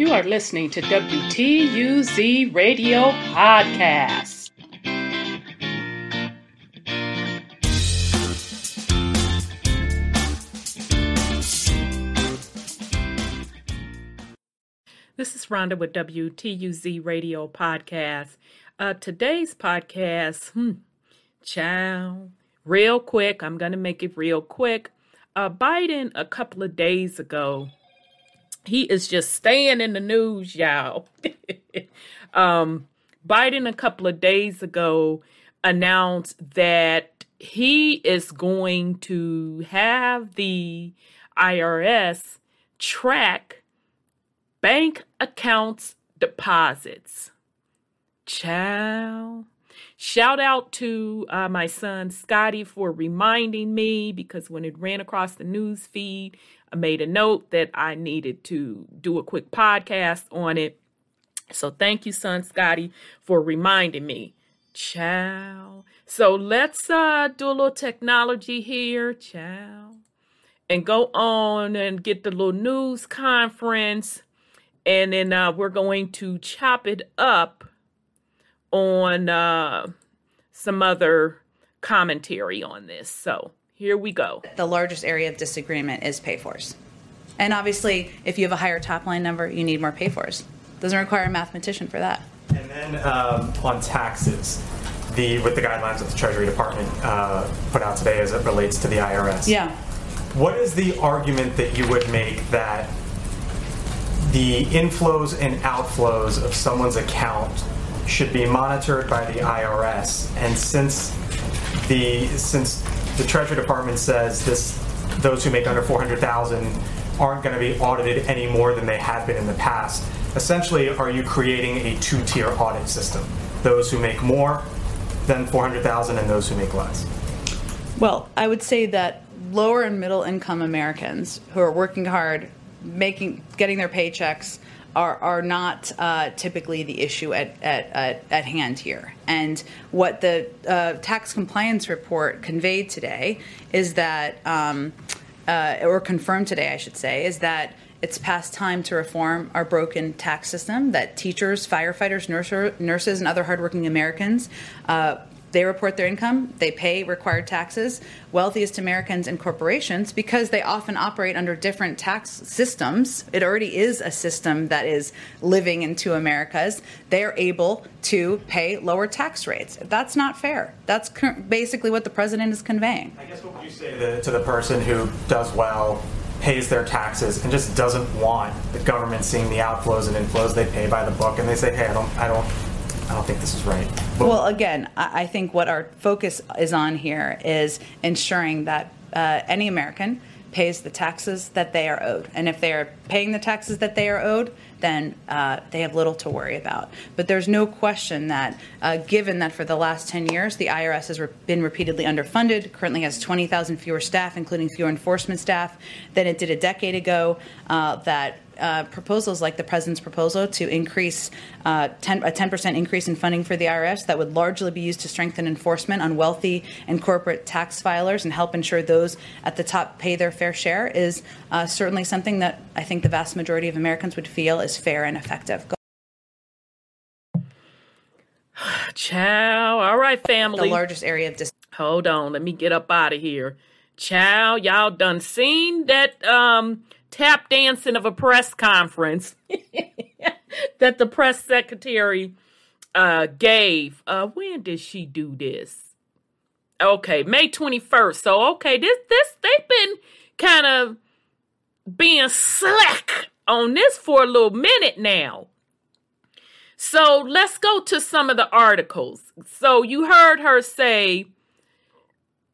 You are listening to WTUZ Radio Podcast. This is Rhonda with WTUZ Radio Podcast. Uh, today's podcast, hmm, chow, real quick. I'm going to make it real quick. Uh, Biden, a couple of days ago, he is just staying in the news, y'all. um, Biden, a couple of days ago, announced that he is going to have the IRS track bank accounts deposits. Ciao. Shout out to uh, my son Scotty for reminding me because when it ran across the news feed, I made a note that I needed to do a quick podcast on it. So thank you, son Scotty, for reminding me. Ciao. So let's uh, do a little technology here. Ciao. And go on and get the little news conference. And then uh, we're going to chop it up on uh, some other commentary on this. So here we go. The largest area of disagreement is pay fors. And obviously, if you have a higher top line number, you need more pay fors. Doesn't require a mathematician for that. And then um, on taxes, the with the guidelines that the Treasury Department uh, put out today as it relates to the IRS. Yeah. What is the argument that you would make that the inflows and outflows of someone's account should be monitored by the IRS. And since the since the Treasury Department says this, those who make under 400,000 aren't going to be audited any more than they have been in the past. Essentially, are you creating a two-tier audit system? Those who make more than 400,000 and those who make less. Well, I would say that lower and middle income Americans who are working hard, making getting their paychecks are, are not uh, typically the issue at, at, at, at, hand here. And what the uh, tax compliance report conveyed today is that, um, uh, or confirmed today, I should say, is that it's past time to reform our broken tax system, that teachers, firefighters, nurser, nurses, and other hardworking Americans uh, they report their income, they pay required taxes. Wealthiest Americans and corporations, because they often operate under different tax systems, it already is a system that is living in two Americas, they're able to pay lower tax rates. That's not fair. That's basically what the president is conveying. I guess what would you say to the, to the person who does well, pays their taxes and just doesn't want the government seeing the outflows and inflows they pay by the book and they say hey i don't i don't I don't think this is right. But well, again, I think what our focus is on here is ensuring that uh, any American pays the taxes that they are owed. And if they are paying the taxes that they are owed, then uh, they have little to worry about. But there's no question that, uh, given that for the last 10 years, the IRS has re- been repeatedly underfunded, currently has 20,000 fewer staff, including fewer enforcement staff, than it did a decade ago, uh, that uh, proposals like the president's proposal to increase uh, 10, a 10% increase in funding for the IRS that would largely be used to strengthen enforcement on wealthy and corporate tax filers and help ensure those at the top pay their fair share is uh, certainly something that I think the vast majority of Americans would feel is fair and effective. Chow, All right, family. The largest area of dis- Hold on. Let me get up out of here. Chow. Y'all done seen that um tap dancing of a press conference that the press secretary uh, gave. Uh, when did she do this? Okay, May 21st. So okay, this this they've been kind of being slack on this for a little minute now. So let's go to some of the articles. So you heard her say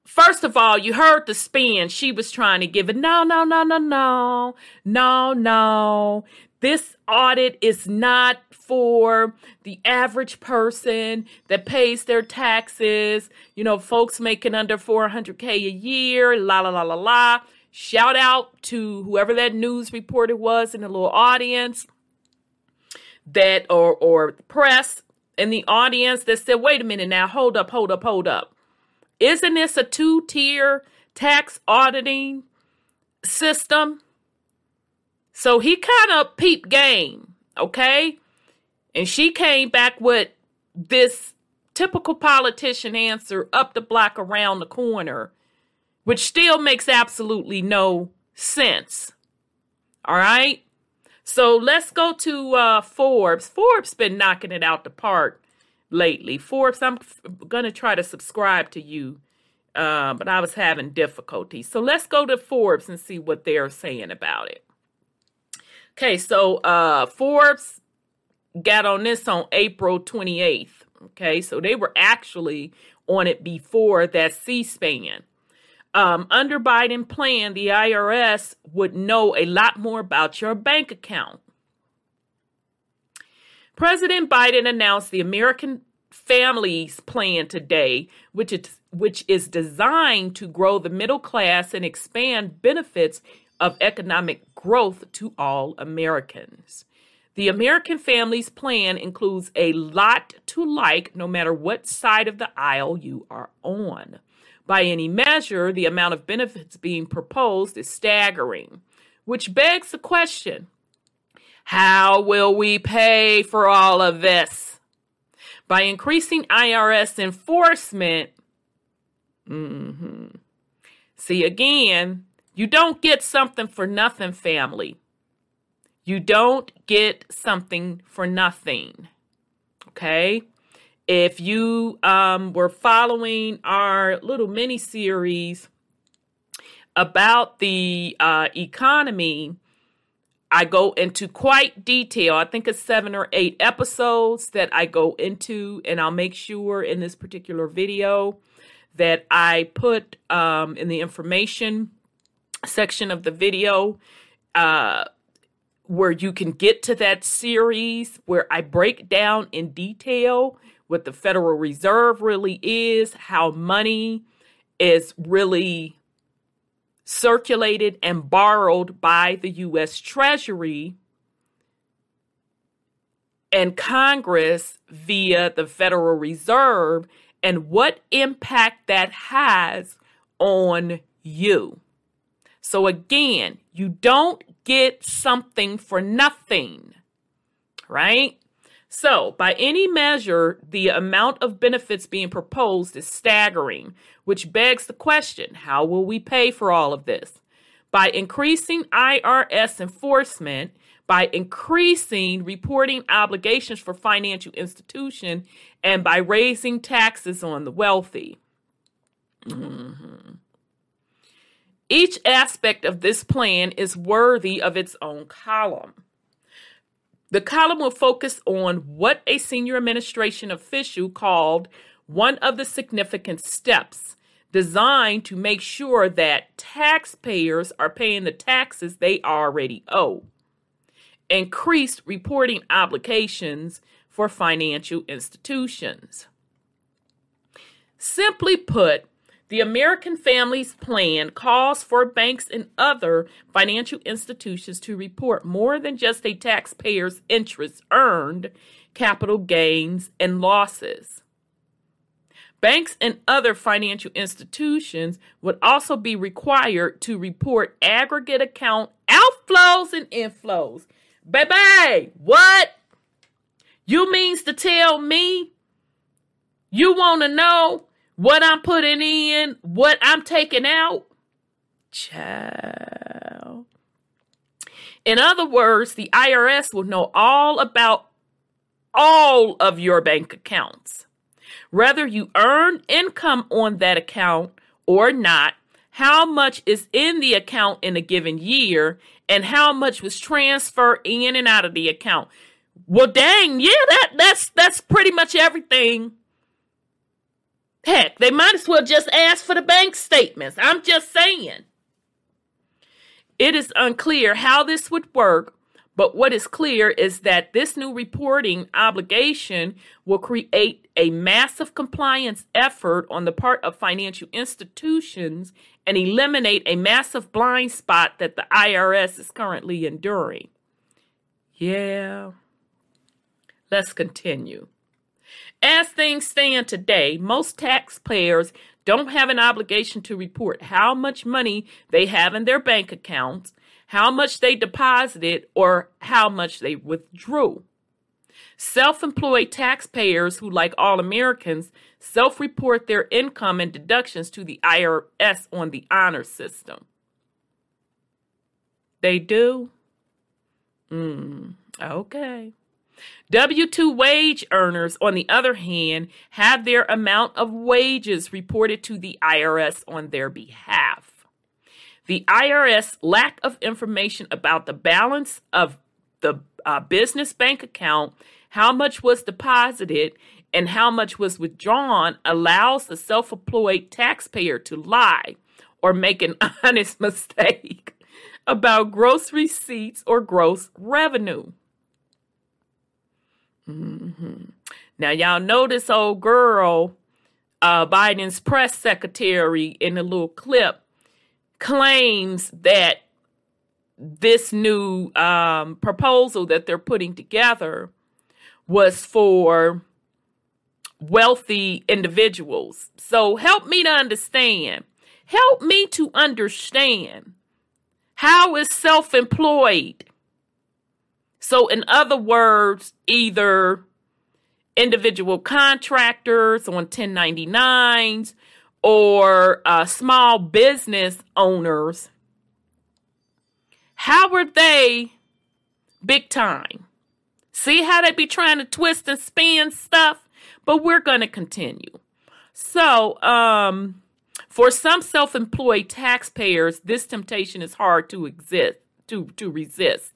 First of all, you heard the spin she was trying to give it. No, no, no, no, no, no, no. This audit is not for the average person that pays their taxes. You know, folks making under 400K a year, la, la, la, la, la. Shout out to whoever that news reporter was in the little audience that, or, or press in the audience that said, wait a minute now, hold up, hold up, hold up. Isn't this a two tier tax auditing system? So he kind of peep game. okay? And she came back with this typical politician answer up the block around the corner, which still makes absolutely no sense. All right? So let's go to uh, Forbes. Forbes been knocking it out the park lately. Forbes, I'm gonna try to subscribe to you, uh, but I was having difficulty. So let's go to Forbes and see what they're saying about it. Okay, so uh, Forbes got on this on April 28th. Okay, so they were actually on it before that C SPAN. Um, under Biden plan, the IRS would know a lot more about your bank account. President Biden announced the American Families Plan today, which is, which is designed to grow the middle class and expand benefits of economic growth to all Americans. The American Families Plan includes a lot to like no matter what side of the aisle you are on. By any measure, the amount of benefits being proposed is staggering, which begs the question how will we pay for all of this? By increasing IRS enforcement, mm-hmm. see again, you don't get something for nothing, family. You don't get something for nothing. Okay? If you um, were following our little mini series about the uh, economy, I go into quite detail. I think it's seven or eight episodes that I go into, and I'll make sure in this particular video that I put um, in the information section of the video uh, where you can get to that series where I break down in detail what the Federal Reserve really is, how money is really circulated and borrowed by the U.S. Treasury and Congress via the Federal Reserve, and what impact that has on you. So, again, you don't get something for nothing, right? So, by any measure, the amount of benefits being proposed is staggering, which begs the question how will we pay for all of this? By increasing IRS enforcement, by increasing reporting obligations for financial institutions, and by raising taxes on the wealthy. Mm-hmm. Each aspect of this plan is worthy of its own column. The column will focus on what a senior administration official called one of the significant steps designed to make sure that taxpayers are paying the taxes they already owe. Increased reporting obligations for financial institutions. Simply put, the American Families Plan calls for banks and other financial institutions to report more than just a taxpayer's interest earned, capital gains, and losses. Banks and other financial institutions would also be required to report aggregate account outflows and inflows. Baby, what? You means to tell me you want to know what I'm putting in, what I'm taking out. Child. In other words, the IRS will know all about all of your bank accounts. Whether you earn income on that account or not, how much is in the account in a given year, and how much was transferred in and out of the account. Well, dang, yeah, that that's that's pretty much everything Heck, they might as well just ask for the bank statements. I'm just saying. It is unclear how this would work, but what is clear is that this new reporting obligation will create a massive compliance effort on the part of financial institutions and eliminate a massive blind spot that the IRS is currently enduring. Yeah. Let's continue. As things stand today, most taxpayers don't have an obligation to report how much money they have in their bank accounts, how much they deposited, or how much they withdrew. Self employed taxpayers who, like all Americans, self report their income and deductions to the IRS on the honor system. They do? Mm, okay. W 2 wage earners, on the other hand, have their amount of wages reported to the IRS on their behalf. The IRS lack of information about the balance of the uh, business bank account, how much was deposited, and how much was withdrawn allows the self employed taxpayer to lie or make an honest mistake about gross receipts or gross revenue. Mm-hmm. Now, y'all know this old girl, uh, Biden's press secretary, in the little clip, claims that this new um, proposal that they're putting together was for wealthy individuals. So, help me to understand. Help me to understand how is self employed so, in other words, either individual contractors on 1099s or uh, small business owners, how are they big time? See how they be trying to twist and spin stuff? But we're going to continue. So, um, for some self-employed taxpayers, this temptation is hard to exist to to resist.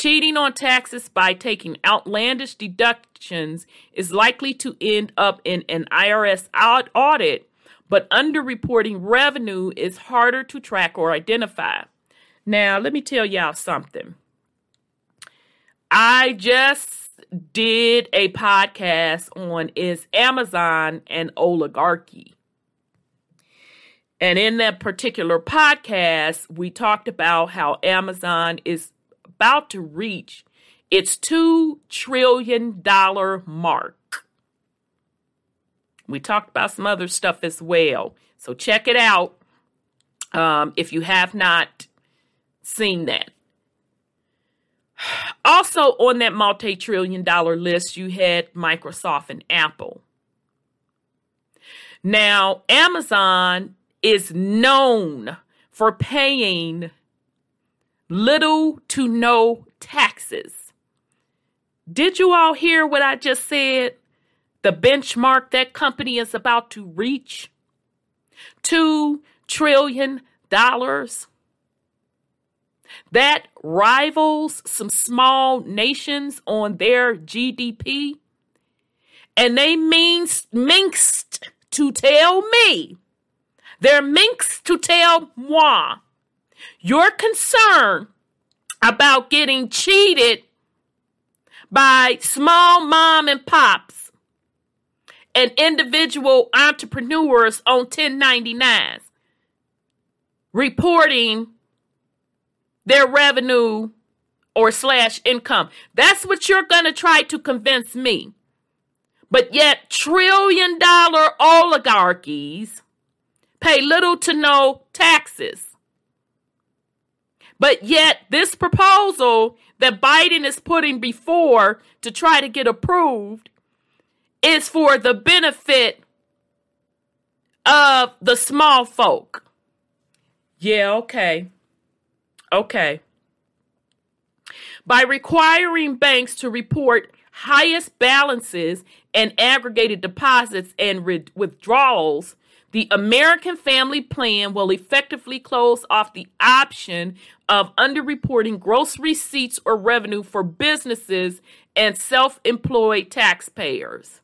Cheating on taxes by taking outlandish deductions is likely to end up in an IRS audit, but underreporting revenue is harder to track or identify. Now, let me tell y'all something. I just did a podcast on is Amazon an oligarchy? And in that particular podcast, we talked about how Amazon is about to reach its $2 trillion mark. We talked about some other stuff as well. So check it out um, if you have not seen that. Also, on that multi trillion dollar list, you had Microsoft and Apple. Now, Amazon is known for paying little to no taxes. Did you all hear what I just said? The benchmark that company is about to reach? $2 trillion. That rivals some small nations on their GDP. And they means minxed to tell me. They're minxed to tell moi your concern about getting cheated by small mom and pops and individual entrepreneurs on 1099s reporting their revenue or slash income. That's what you're going to try to convince me. But yet, trillion dollar oligarchies pay little to no taxes. But yet, this proposal that Biden is putting before to try to get approved is for the benefit of the small folk. Yeah, okay. Okay. By requiring banks to report highest balances and aggregated deposits and re- withdrawals the American Family Plan will effectively close off the option of underreporting gross receipts or revenue for businesses and self employed taxpayers.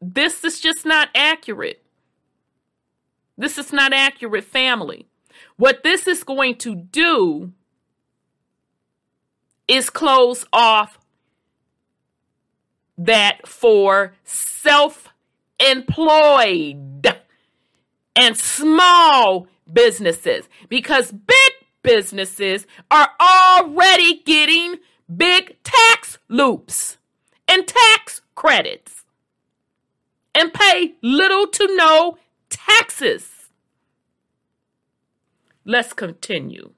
This is just not accurate. This is not accurate, family. What this is going to do is close off that for self employed and small businesses because big businesses are already getting big tax loops and tax credits and pay little to no taxes. Let's continue.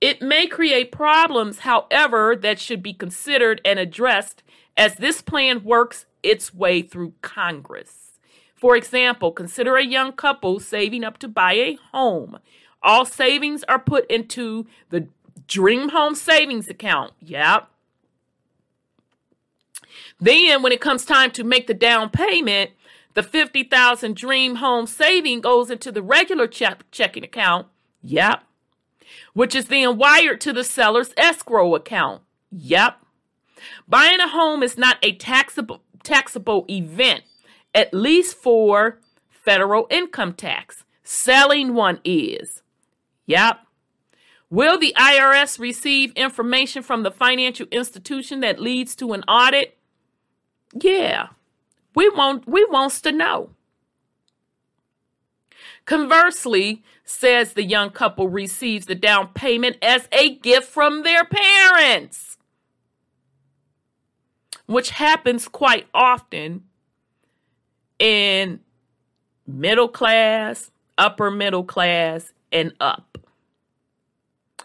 It may create problems, however, that should be considered and addressed as this plan works its way through Congress. For example, consider a young couple saving up to buy a home. All savings are put into the Dream Home Savings Account. Yep. Then, when it comes time to make the down payment, the 50,000 Dream Home saving goes into the regular check- checking account. Yep which is then wired to the seller's escrow account. Yep. Buying a home is not a taxable taxable event, at least for federal income tax. Selling one is. Yep. Will the IRS receive information from the financial institution that leads to an audit? Yeah. We want we wants to know. Conversely, says the young couple receives the down payment as a gift from their parents, which happens quite often in middle class, upper middle class, and up.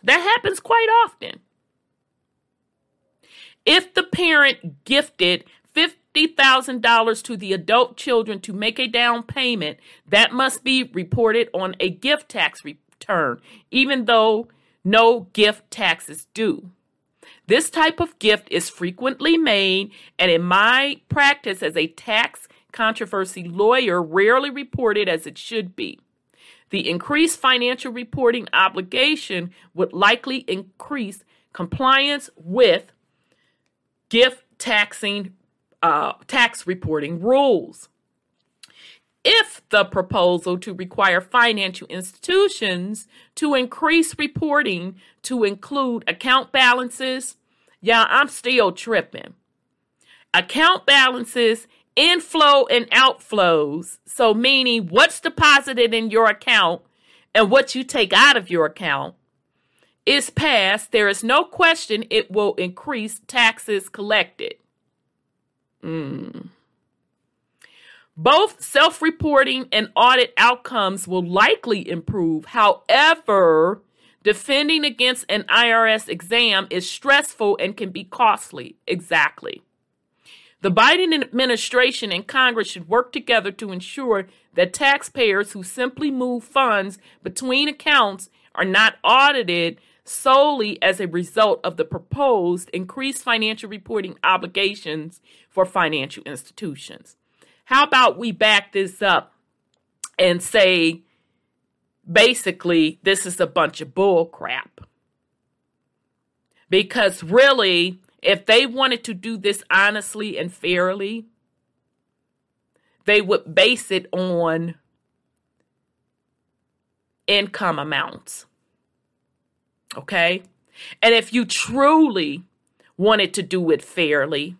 That happens quite often. If the parent gifted $50,000 to the adult children to make a down payment, that must be reported on a gift tax return, even though no gift tax is due. This type of gift is frequently made, and in my practice as a tax controversy lawyer, rarely reported as it should be. The increased financial reporting obligation would likely increase compliance with gift taxing uh, tax reporting rules. If the proposal to require financial institutions to increase reporting to include account balances, yeah, I'm still tripping. Account balances, inflow and outflows, so meaning what's deposited in your account and what you take out of your account, is passed, there is no question it will increase taxes collected. Mm. Both self reporting and audit outcomes will likely improve. However, defending against an IRS exam is stressful and can be costly. Exactly. The Biden administration and Congress should work together to ensure that taxpayers who simply move funds between accounts are not audited solely as a result of the proposed increased financial reporting obligations for financial institutions. How about we back this up and say basically this is a bunch of bull crap? Because really, if they wanted to do this honestly and fairly, they would base it on income amounts Okay? And if you truly wanted to do it fairly,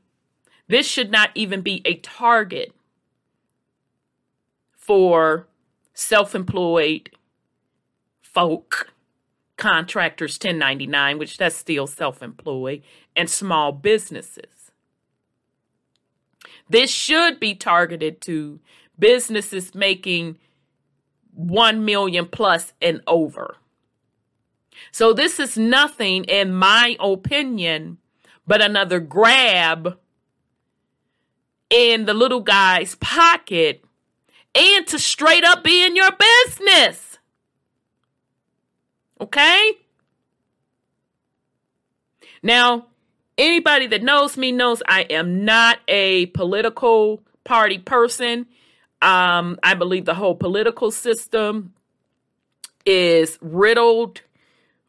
this should not even be a target for self employed folk, contractors 1099, which that's still self employed, and small businesses. This should be targeted to businesses making 1 million plus and over. So this is nothing, in my opinion, but another grab in the little guy's pocket and to straight up be in your business. Okay? Now, anybody that knows me knows I am not a political party person. Um, I believe the whole political system is riddled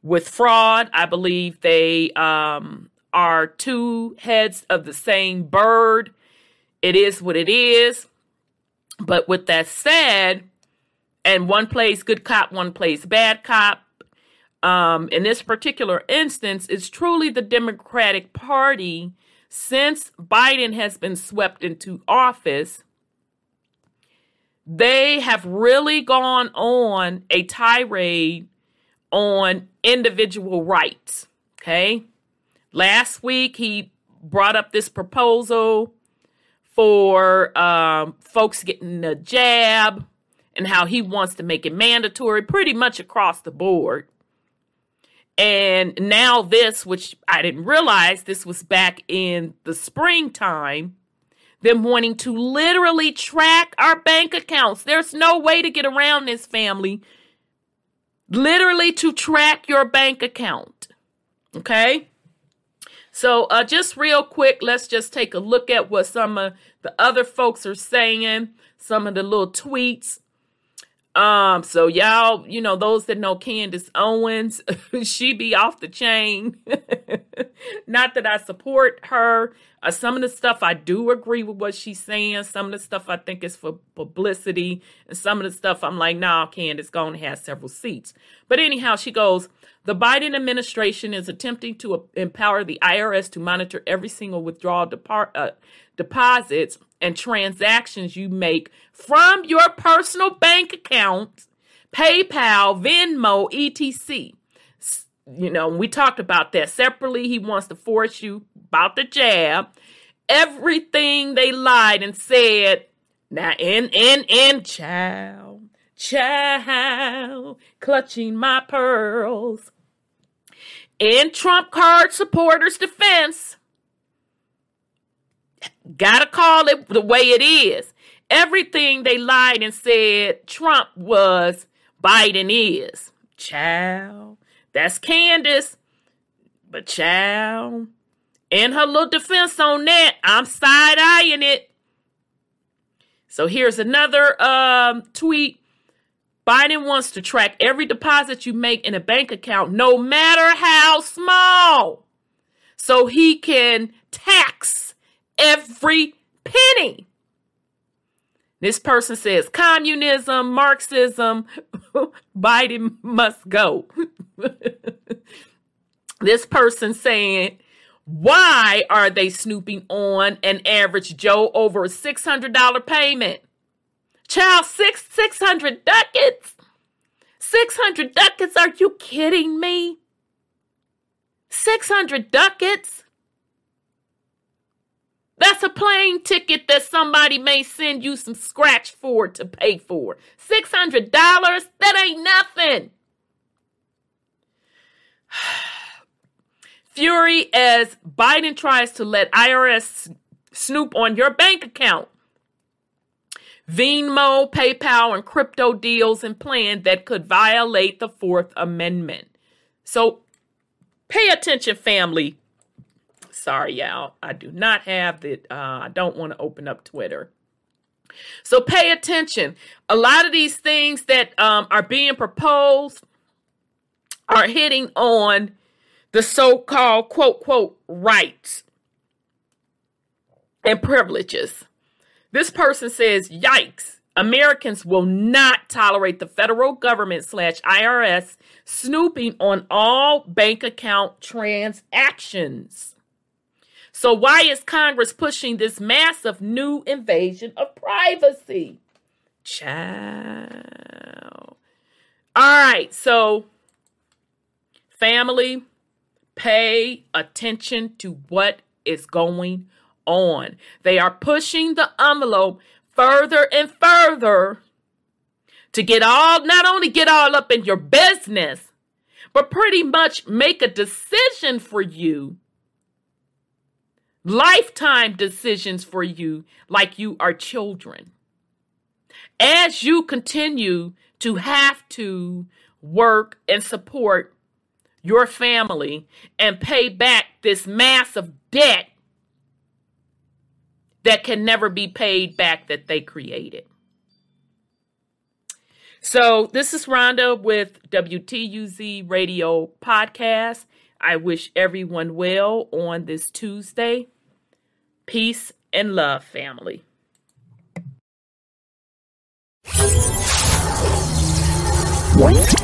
with fraud. I believe they um, are two heads of the same bird. It is what it is. But with that said, and one plays good cop, one plays bad cop. Um, in this particular instance, it's truly the Democratic Party since Biden has been swept into office. They have really gone on a tirade on individual rights. Okay. Last week, he brought up this proposal for um, folks getting a jab and how he wants to make it mandatory pretty much across the board. And now, this, which I didn't realize this was back in the springtime, them wanting to literally track our bank accounts. There's no way to get around this, family. Literally to track your bank account. Okay? So, uh, just real quick, let's just take a look at what some of the other folks are saying, some of the little tweets. Um, so y'all, you know, those that know Candace Owens, she be off the chain. Not that I support her. Uh, some of the stuff I do agree with what she's saying. Some of the stuff I think is for publicity. And some of the stuff I'm like, nah, Candace going to have several seats. But anyhow, she goes, the Biden administration is attempting to empower the IRS to monitor every single withdrawal depart, uh, deposits and transactions you make from your personal bank account, PayPal, Venmo, etc. You know, we talked about that separately. He wants to force you about the jab. Everything they lied and said. Now, in, in, in, child, child, clutching my pearls. In Trump card supporters' defense, Gotta call it the way it is. Everything they lied and said Trump was, Biden is. Child. That's Candace. But child. In her little defense on that, I'm side eyeing it. So here's another um, tweet. Biden wants to track every deposit you make in a bank account, no matter how small, so he can tax every penny. This person says communism, Marxism, Biden must go. this person saying, why are they snooping on an average Joe over a $600 payment? Child, six, 600 ducats? 600 ducats? Are you kidding me? 600 ducats? That's a plane ticket that somebody may send you some scratch for to pay for. $600? That ain't nothing. Fury as Biden tries to let IRS snoop on your bank account. Venmo, PayPal, and crypto deals and plans that could violate the Fourth Amendment. So pay attention, family. Sorry, y'all. I do not have the, uh, I don't want to open up Twitter. So pay attention. A lot of these things that um, are being proposed are hitting on the so called quote, quote, rights and privileges. This person says, yikes, Americans will not tolerate the federal government slash IRS snooping on all bank account transactions. So, why is Congress pushing this massive new invasion of privacy? Child. All right, so family, pay attention to what is going on. They are pushing the envelope further and further to get all, not only get all up in your business, but pretty much make a decision for you lifetime decisions for you like you are children. As you continue to have to work and support your family and pay back this massive debt that can never be paid back that they created. So, this is Rhonda with WTUZ Radio Podcast. I wish everyone well on this Tuesday. Peace and love, family. What?